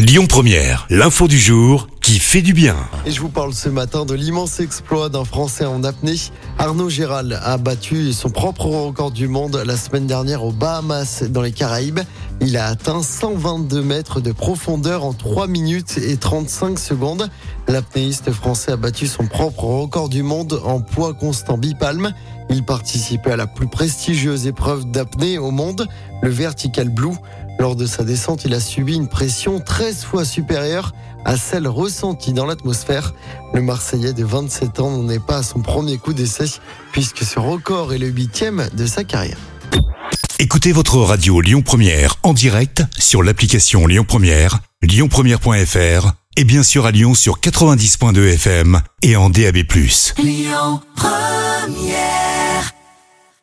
Lyon Première, l'info du jour qui fait du bien. Et je vous parle ce matin de l'immense exploit d'un Français en apnée. Arnaud Géral a battu son propre record du monde la semaine dernière aux Bahamas dans les Caraïbes. Il a atteint 122 mètres de profondeur en 3 minutes et 35 secondes. L'apnéiste français a battu son propre record du monde en poids constant bipalme. Il participait à la plus prestigieuse épreuve d'apnée au monde, le Vertical Blue. Lors de sa descente, il a subi une pression 13 fois supérieure à celle ressentie dans l'atmosphère. Le Marseillais de 27 ans n'en est pas à son premier coup d'essai puisque ce record est le huitième de sa carrière. Écoutez votre radio Lyon Première en direct sur l'application Lyon Première, lyonpremière.fr et bien sûr à Lyon sur 90.2 FM et en DAB+. Lyon Première